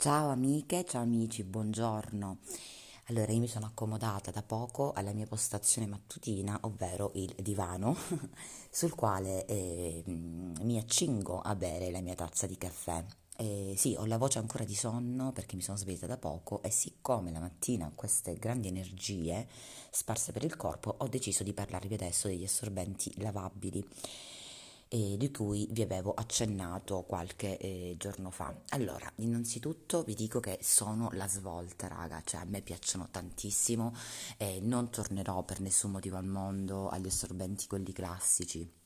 Ciao amiche, ciao amici, buongiorno. Allora, io mi sono accomodata da poco alla mia postazione mattutina, ovvero il divano, sul quale eh, mi accingo a bere la mia tazza di caffè. Eh, sì, ho la voce ancora di sonno perché mi sono svegliata da poco e siccome la mattina queste grandi energie sparse per il corpo, ho deciso di parlarvi adesso degli assorbenti lavabili eh, di cui vi avevo accennato qualche eh, giorno fa. Allora, innanzitutto vi dico che sono la svolta, raga, cioè a me piacciono tantissimo e non tornerò per nessun motivo al mondo agli assorbenti quelli classici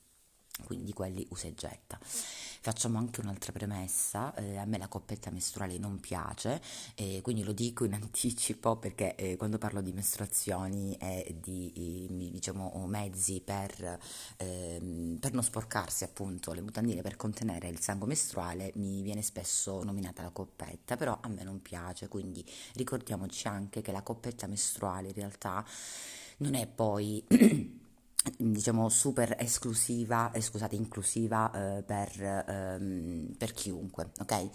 quindi quelli usa e getta. Facciamo anche un'altra premessa, eh, a me la coppetta mestruale non piace, eh, quindi lo dico in anticipo perché eh, quando parlo di mestruazioni e di diciamo, mezzi per, ehm, per, non sporcarsi appunto le mutandine per contenere il sangue mestruale mi viene spesso nominata la coppetta, però a me non piace, quindi ricordiamoci anche che la coppetta mestruale in realtà non è poi diciamo super esclusiva, eh, scusate, inclusiva eh, per, ehm, per chiunque, ok?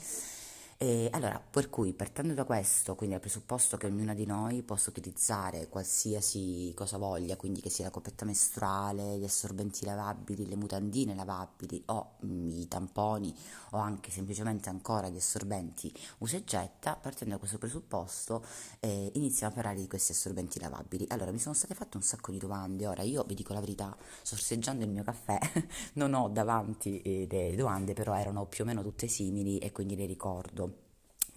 E allora, per cui, partendo da questo, quindi al presupposto che ognuna di noi possa utilizzare qualsiasi cosa voglia, quindi che sia la coppetta mestruale, gli assorbenti lavabili, le mutandine lavabili o mh, mm, i tamponi o anche semplicemente ancora gli assorbenti usa e getta, partendo da questo presupposto eh, iniziamo a parlare di questi assorbenti lavabili. Allora, mi sono state fatte un sacco di domande, ora io vi dico la verità, sorseggiando il mio caffè, non ho davanti eh, delle domande, però erano più o meno tutte simili e quindi le ricordo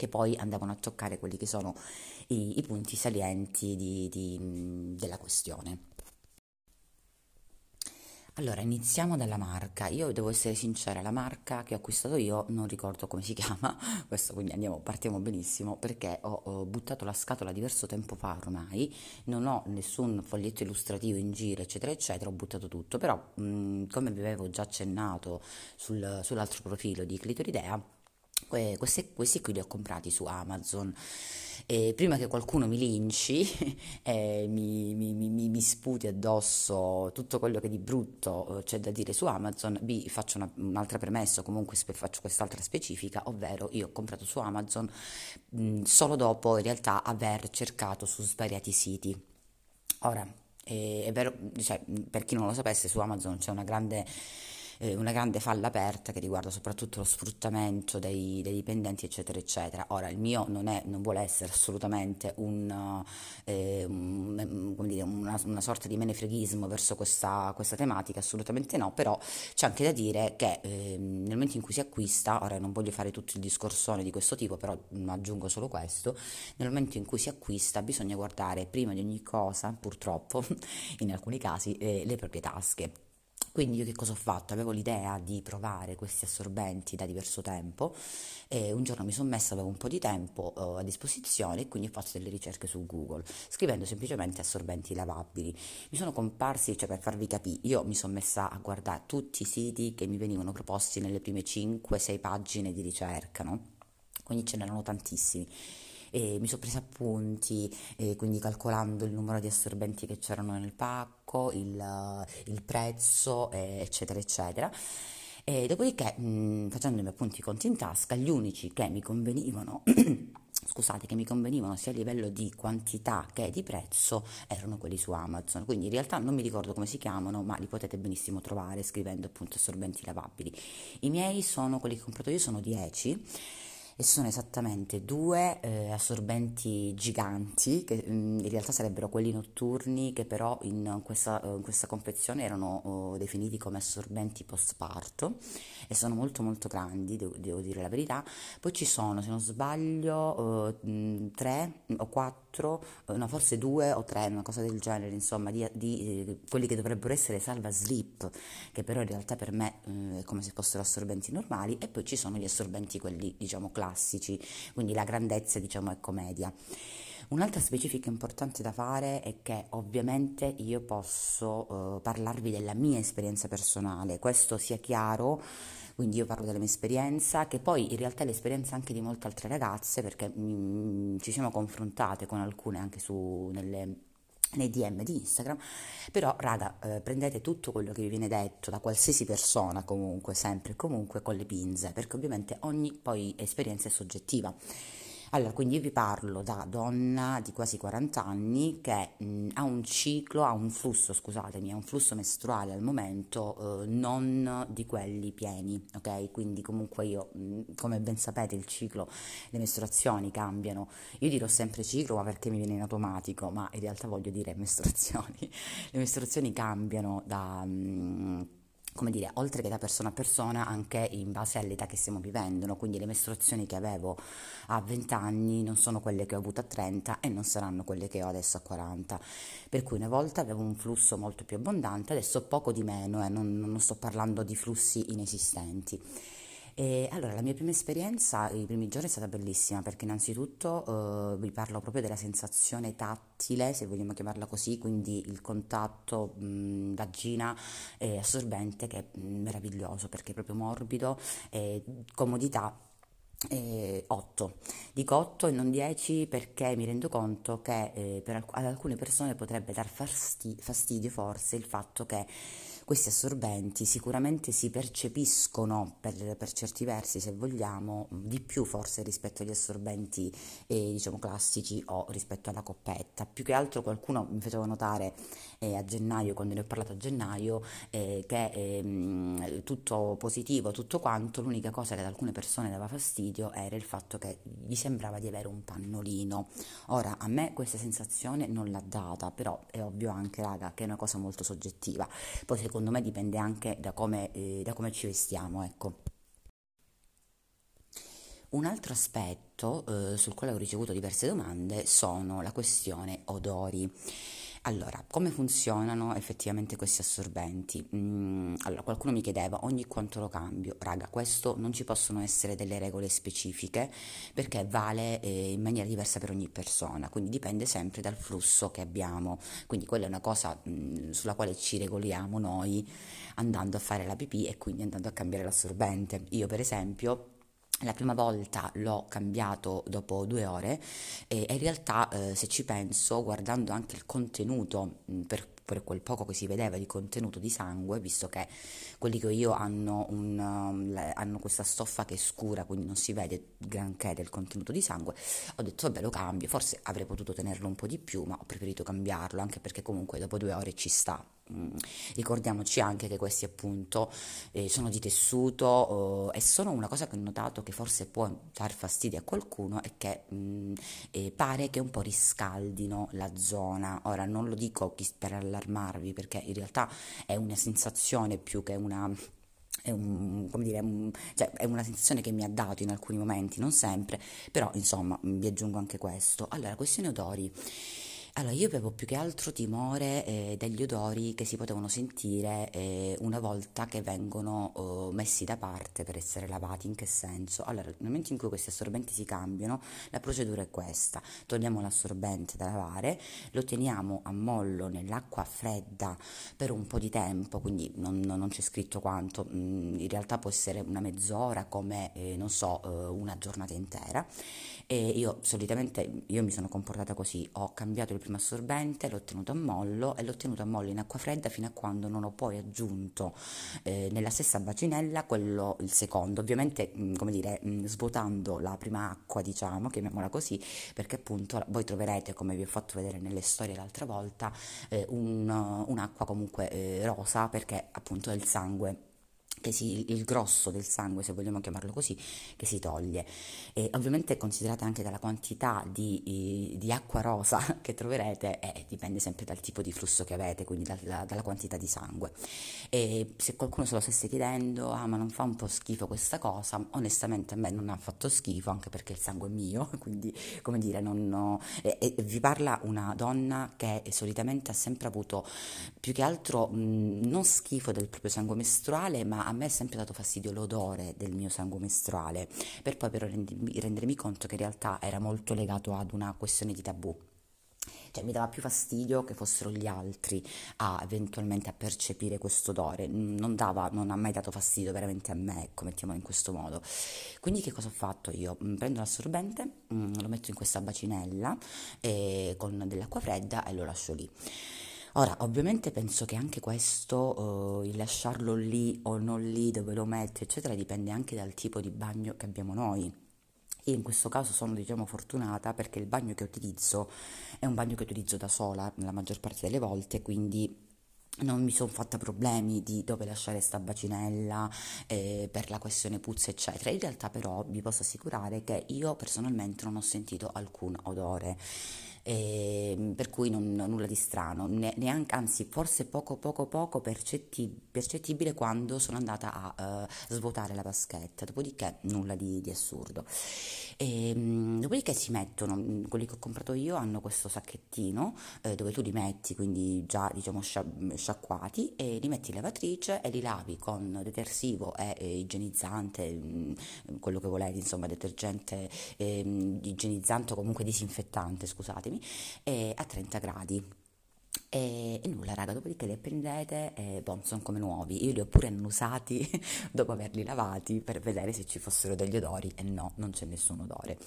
che poi andavano a toccare quelli che sono i, i punti salienti di, di, della questione. Allora, iniziamo dalla marca. Io devo essere sincera, la marca che ho acquistato io non ricordo come si chiama, questo quindi andiamo, partiamo benissimo, perché ho, ho, buttato la scatola diverso tempo fa ormai, non ho nessun foglietto illustrativo in giro, eccetera, eccetera, ho buttato tutto, però mh, come vi avevo già accennato sul, sull'altro profilo di Clitoridea, questi, questi qui li ho comprati su Amazon. E prima che qualcuno mi linci e mi, mi, mi, mi, sputi addosso tutto quello che di brutto eh, c'è da dire su Amazon, vi faccio una, un'altra premessa, comunque faccio quest'altra specifica, ovvero io ho comprato su Amazon mh, solo dopo in realtà aver cercato su svariati siti. Ora, è, è vero, cioè, per chi non lo sapesse, su Amazon c'è una grande eh, una grande falla aperta che riguarda soprattutto lo sfruttamento dei, dei, dipendenti, eccetera, eccetera. Ora, il mio non, è, non vuole essere assolutamente un, eh, un, dire, una, una, sorta di menefreghismo verso questa, questa, tematica, assolutamente no, però c'è anche da dire che eh, nel momento in cui si acquista, ora non voglio fare tutto il discorsone di questo tipo, però aggiungo solo questo, nel momento in cui si acquista bisogna guardare prima di ogni cosa, purtroppo, in alcuni casi, eh, le proprie tasche quindi io che cosa ho fatto? Avevo l'idea di provare questi assorbenti da diverso tempo e un giorno mi sono messa, avevo un po' di tempo uh, a disposizione e quindi ho fatto delle ricerche su Google, scrivendo semplicemente assorbenti lavabili. Mi sono comparsi, cioè per farvi capire, io mi sono messa a guardare tutti i siti che mi venivano proposti nelle prime 5-6 pagine di ricerca, no? Quindi ce n'erano tantissimi e mi sono presa appunti, quindi calcolando il numero di assorbenti che c'erano nel pacco, il, il prezzo, eccetera, eccetera. E dopodiché, mh, appunto i conti in tasca, gli unici che mi convenivano, scusate, che mi convenivano sia a livello di quantità che di prezzo, erano quelli su Amazon. Quindi in realtà non mi ricordo come si chiamano, ma li potete benissimo trovare scrivendo appunto assorbenti lavabili. I miei sono quelli che ho comprato io, sono 10 e sono esattamente due eh, assorbenti giganti che mm, in realtà sarebbero quelli notturni che però in questa, uh, in questa confezione erano uh, definiti come assorbenti post parto e sono molto molto grandi, devo, devo, dire la verità. Poi ci sono, se non sbaglio, uh, tre o quattro, no forse due o tre, una cosa del genere, insomma, di, di eh, quelli che dovrebbero essere salva slip, che però in realtà per me è come se fossero assorbenti normali e poi ci sono gli assorbenti quelli diciamo classici classici, quindi la grandezza diciamo è commedia. Un'altra specifica importante da fare è che ovviamente io posso eh, parlarvi della mia esperienza personale, questo sia chiaro, quindi io parlo della mia esperienza, che poi in realtà è l'esperienza anche di molte altre ragazze, perché mh, ci siamo confrontate con alcune anche su, nelle nei DM di Instagram, però raga eh, prendete tutto quello che vi viene detto da qualsiasi persona comunque, sempre e comunque con le pinze, perché ovviamente ogni poi esperienza è soggettiva. Allora, quindi io vi parlo da donna di quasi 40 anni che mh, ha un ciclo, ha un flusso, scusatemi, ha un flusso mestruale al momento eh, non di quelli pieni, ok? Quindi comunque io, mh, come ben sapete, il ciclo, le mestruazioni cambiano. Io dirò sempre ciclo, ma perché mi viene in automatico, ma in realtà voglio dire mestruazioni. Le mestruazioni cambiano da... Mh, come dire, oltre che da persona a persona, anche in base all'età che stiamo vivendo, no? Quindi le mestruazioni che avevo a 20 anni non sono quelle che ho avuto a 30 e non saranno quelle che ho adesso a 40. Per cui una volta avevo un flusso molto più abbondante, adesso poco di meno, eh? non, non sto parlando di flussi inesistenti. E allora, la mia prima esperienza, i primi giorni è stata bellissima perché innanzitutto eh, vi parlo proprio della sensazione tattile, se vogliamo chiamarla così, quindi il contatto mh, vagina e assorbente che è meraviglioso perché è proprio morbido e comodità eh, 8. Dico 8 e non 10 perché mi rendo conto che eh, per alc- ad alcune persone potrebbe dar fasti- fastidio forse il fatto che questi assorbenti sicuramente si percepiscono per, per, certi versi, se vogliamo, di più forse rispetto agli assorbenti eh, diciamo classici o rispetto alla coppetta. Più che altro qualcuno mi faceva notare eh, a gennaio, quando ne ho parlato a gennaio, eh, che ehm, tutto positivo, tutto quanto, l'unica cosa che ad alcune persone dava fastidio era il fatto che gli sembrava di avere un pannolino. Ora, a me questa sensazione non l'ha data, però è ovvio anche, raga, che è una cosa molto soggettiva. Poi secondo secondo me dipende anche da come, eh, da come ci vestiamo, ecco. Un altro aspetto eh, sul quale ho ricevuto diverse domande sono la questione odori. Allora, come funzionano effettivamente questi assorbenti? Mm, allora, qualcuno mi chiedeva ogni quanto lo cambio. Raga, questo non ci possono essere delle regole specifiche perché vale eh, in maniera diversa per ogni persona, quindi dipende sempre dal flusso che abbiamo. Quindi quella è una cosa mm, sulla quale ci regoliamo noi andando a fare la pipì e quindi andando a cambiare l'assorbente. Io, per esempio, la prima volta l'ho cambiato dopo due ore e in realtà eh, se ci penso, guardando anche il contenuto mh, per, per, quel poco che si vedeva di contenuto di sangue, visto che quelli che ho io hanno, un, um, hanno questa stoffa che è scura, quindi non si vede granché del contenuto di sangue, ho detto vabbè lo cambio, forse avrei potuto tenerlo un po' di più, ma ho preferito cambiarlo anche perché comunque dopo due ore ci sta. Mm, ricordiamoci anche che questi appunto eh, sono di tessuto oh, e sono una cosa che ho notato che forse può dar fastidio a qualcuno è che mh, mm, eh, pare che un po' riscaldino la zona. Ora non lo dico per allarmarvi perché in realtà è una sensazione più che una è, un, dire, un, cioè, è, una sensazione che mi ha dato in alcuni momenti, non sempre, però insomma vi aggiungo anche questo. Allora, questione odori. Allora, io avevo più che altro timore eh, degli odori che si potevano sentire eh, una volta che vengono oh, messi da parte per essere lavati. In che senso? Allora, nel momento in cui questi assorbenti si cambiano, la procedura è questa. Togliamo l'assorbente da lavare, lo teniamo a mollo nell'acqua fredda per un po' di tempo, quindi non, non c'è scritto quanto, mm, in realtà può essere una mezz'ora come, eh, non so, eh, una giornata intera. E io solitamente, io mi sono comportata così, ho cambiato il primo assorbente, l'ho tenuto a mollo e l'ho tenuto a mollo in acqua fredda fino a quando non ho poi aggiunto eh, nella stessa bacinella quello, il secondo, ovviamente mm, come dire, mm, svuotando la prima acqua diciamo, chiamiamola così, perché appunto voi troverete come vi ho fatto vedere nelle storie l'altra volta eh, un, un'acqua comunque eh, rosa perché appunto è il sangue che si, il grosso del sangue, se vogliamo chiamarlo così, che si toglie. E ovviamente considerate anche dalla quantità di, di acqua rosa che troverete, eh, dipende sempre dal tipo di flusso che avete, quindi dalla, dalla, quantità di sangue. E se qualcuno se lo stesse chiedendo, ah ma non fa un po' schifo questa cosa, onestamente a me non ha fatto schifo, anche perché il sangue è mio, quindi come dire, non ho, e, e vi parla una donna che solitamente ha sempre avuto più che altro mh, non schifo del proprio sangue mestruale, ma a me è sempre dato fastidio l'odore del mio sangue mestruale, per poi però rendermi, rendermi conto che in realtà era molto legato ad una questione di tabù. Cioè mi dava più fastidio che fossero gli altri a eventualmente a percepire questo odore, non, dava, non ha mai dato fastidio veramente a me, ecco, mettiamolo in questo modo. Quindi che cosa ho fatto io? Mm, prendo l'assorbente, mm, lo metto in questa bacinella eh, con dell'acqua fredda e lo lascio lì. Ora, ovviamente penso che anche questo, eh, il lasciarlo lì o non lì dove lo metti, eccetera, dipende anche dal tipo di bagno che abbiamo noi. Io in questo caso sono, diciamo, fortunata perché il bagno che utilizzo è un bagno che utilizzo da sola la maggior parte delle volte, quindi non mi sono fatta problemi di dove lasciare sta bacinella eh, per la questione puzza, eccetera. In realtà però vi posso assicurare che io personalmente non ho sentito alcun odore e, per cui non, nulla di strano, ne, neanche, anzi forse poco poco poco percetti, percettibile quando sono andata a uh, svuotare la vaschetta, dopodiché nulla di, di assurdo. E, um, dopodiché si mettono, mm, quelli che ho comprato io hanno questo sacchettino eh, dove tu li metti, quindi già diciamo sciacquati, e li metti in lavatrice e li lavi con detersivo e, e igienizzante, mh, mm, quello che volete, insomma detergente, eh, igienizzante o comunque disinfettante, scusate scusatemi, eh, a 30 gradi. E, e, nulla raga, dopodiché li prendete e boh, sono come nuovi. Io li ho pure annusati dopo averli lavati per vedere se ci fossero degli odori e no, non c'è nessun odore.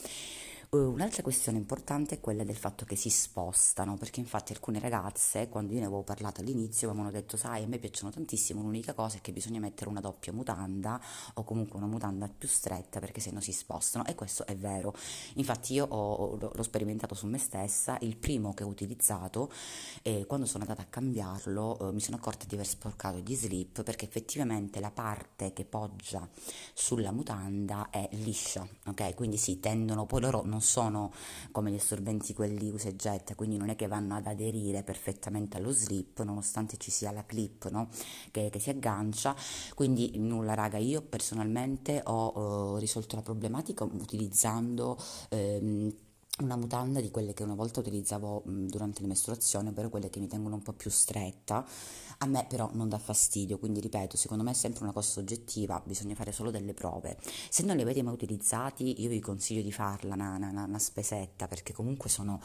Eh, un'altra questione importante è quella del fatto che si spostano, perché infatti alcune ragazze, quando io ne avevo parlato all'inizio, mi avevano detto, sai, a me piacciono tantissimo, l'unica cosa è che bisogna mettere una doppia mutanda o comunque una mutanda più stretta perché se no si spostano e questo è vero. Infatti io ho, l'ho sperimentato su me stessa, il primo che ho utilizzato, eh, quando sono andata a cambiarlo, eh, mi sono accorta di aver sporcato gli slip perché effettivamente la parte che poggia sulla mutanda è liscia, ok? Quindi si tendono, poi loro non sono come gli assorbenti quelli usa e getta, quindi non è che vanno ad aderire perfettamente allo slip, nonostante ci sia la clip no? che, che, si aggancia. Quindi nulla, raga, io personalmente ho uh, risolto la problematica utilizzando... Ehm, una mutanda di quelle che una volta utilizzavo durante le mestruazioni, ovvero quelle che mi tengono un po' più stretta. A me però non dà fastidio, quindi ripeto, secondo me è sempre una cosa soggettiva, bisogna fare solo delle prove. Se non li avete mai utilizzati, io vi consiglio di farla una, una, una spesetta, perché comunque sono,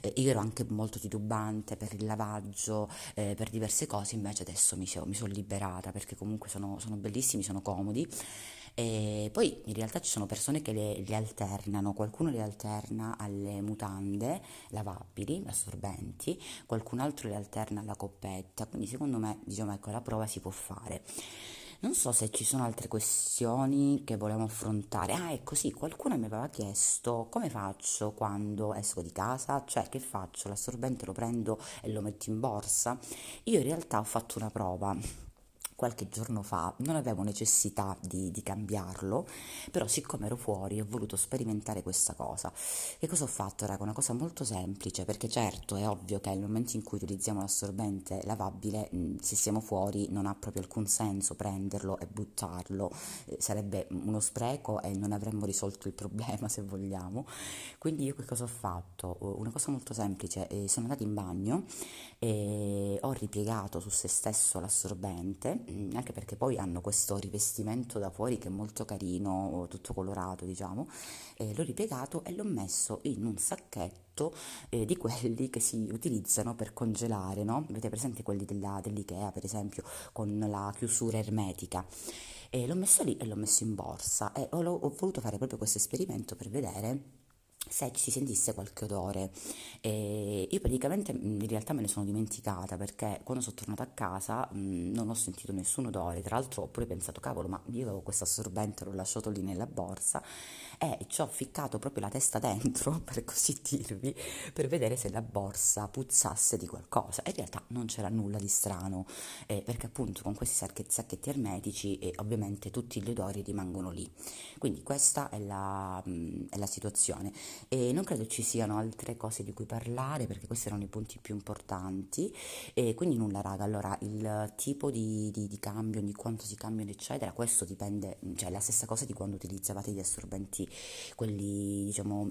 eh, io ero anche molto titubante per il lavaggio, eh, per diverse cose, invece adesso mi, mi sono liberata, perché comunque sono, sono bellissimi, sono comodi. E poi in realtà ci sono persone che le, le, alternano, qualcuno le alterna alle mutande lavabili, assorbenti, qualcun altro le alterna alla coppetta, quindi secondo me diciamo ecco la prova si può fare. Non so se ci sono altre questioni che volevamo affrontare. Ah, ecco sì, qualcuno mi aveva chiesto come faccio quando esco di casa, cioè che faccio? L'assorbente lo prendo e lo metto in borsa. Io in realtà ho fatto una prova qualche giorno fa, non avevo necessità di, di, cambiarlo, però siccome ero fuori ho voluto sperimentare questa cosa. Che cosa ho fatto, raga? Una cosa molto semplice, perché certo è ovvio che nel momento in cui utilizziamo l'assorbente lavabile, se siamo fuori non ha proprio alcun senso prenderlo e buttarlo, eh, sarebbe uno spreco e non avremmo risolto il problema se vogliamo. Quindi io che cosa ho fatto? Una cosa molto semplice, eh, sono andata in bagno e ho ripiegato su se stesso l'assorbente Mm, anche perché poi hanno questo rivestimento da fuori che è molto carino, tutto colorato diciamo, eh, l'ho ripiegato e l'ho messo in un sacchetto eh, di quelli che si utilizzano per congelare, no? Avete presente quelli della, dell'Ikea per esempio con la chiusura ermetica? E l'ho messo lì e l'ho messo in borsa e ho, ho voluto fare proprio questo esperimento per vedere se si sentisse qualche odore. E io praticamente in realtà me ne sono dimenticata perché quando sono tornata a casa mh, non ho sentito nessun odore, tra l'altro ho pure pensato cavolo ma io avevo questo assorbente, l'ho lasciato lì nella borsa e ci ho ficcato proprio la testa dentro, per così dirvi, per vedere se la borsa puzzasse di qualcosa. in realtà non c'era nulla di strano, eh, perché appunto con questi sacchetti, ermetici eh, ovviamente tutti gli odori rimangono lì. Quindi questa è la, mh, è la situazione. E non credo ci siano altre cose di cui parlare, perché questi erano i punti più importanti. E quindi nulla, raga. Allora, il tipo di, di, di cambio, di quanto si cambiano, eccetera, questo dipende, cioè è la stessa cosa di quando utilizzavate gli assorbenti quelli diciamo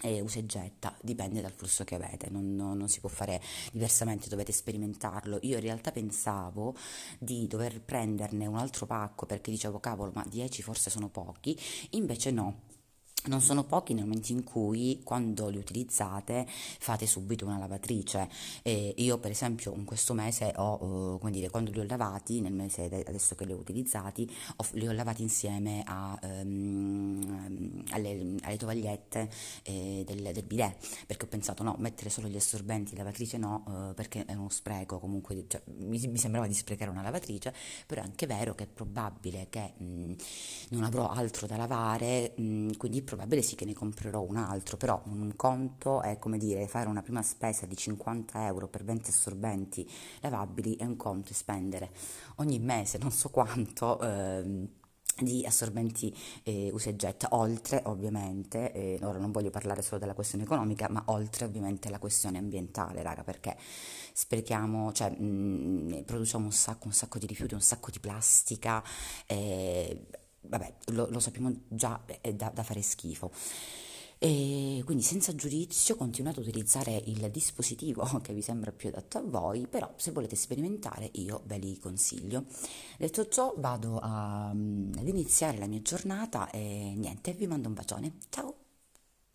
e usa e getta, dipende dal flusso che avete, non, non, non, si può fare diversamente, dovete sperimentarlo. Io in realtà pensavo di dover prenderne un altro pacco perché dicevo cavolo, ma 10 forse sono pochi, invece no non sono pochi nel momento in cui quando li utilizzate fate subito una lavatrice. E io per esempio in questo mese ho uh, come dire quando li ho lavati nel mese adesso che li ho utilizzati ho, li ho lavati insieme a, um, alle, alle, tovagliette eh, del, del, bidet, perché ho pensato no, mettere solo gli assorbenti lavatrice no, eh, perché è uno spreco, comunque cioè, mi, mi, sembrava di sprecare una lavatrice, però è anche vero che è probabile che mh, non avrò altro da lavare, mh, quindi è sì che ne comprerò un altro, però un conto è come dire fare una prima spesa di 50 euro per 20 assorbenti lavabili e un conto è spendere ogni mese non so quanto. Eh, di assorbenti eh, usa e getta, oltre ovviamente, eh, ora non voglio parlare solo della questione economica, ma oltre ovviamente alla questione ambientale, raga, perché sprechiamo, cioè mh, mm, produciamo un sacco, un sacco di rifiuti, un sacco di plastica, eh, vabbè, lo, lo, sappiamo già, è da, da fare schifo. E quindi senza giudizio continuate a utilizzare il dispositivo che vi sembra più adatto a voi, però se volete sperimentare io ve li consiglio. Detto ciò vado a, ad iniziare la mia giornata e niente, vi mando un bacione. Ciao!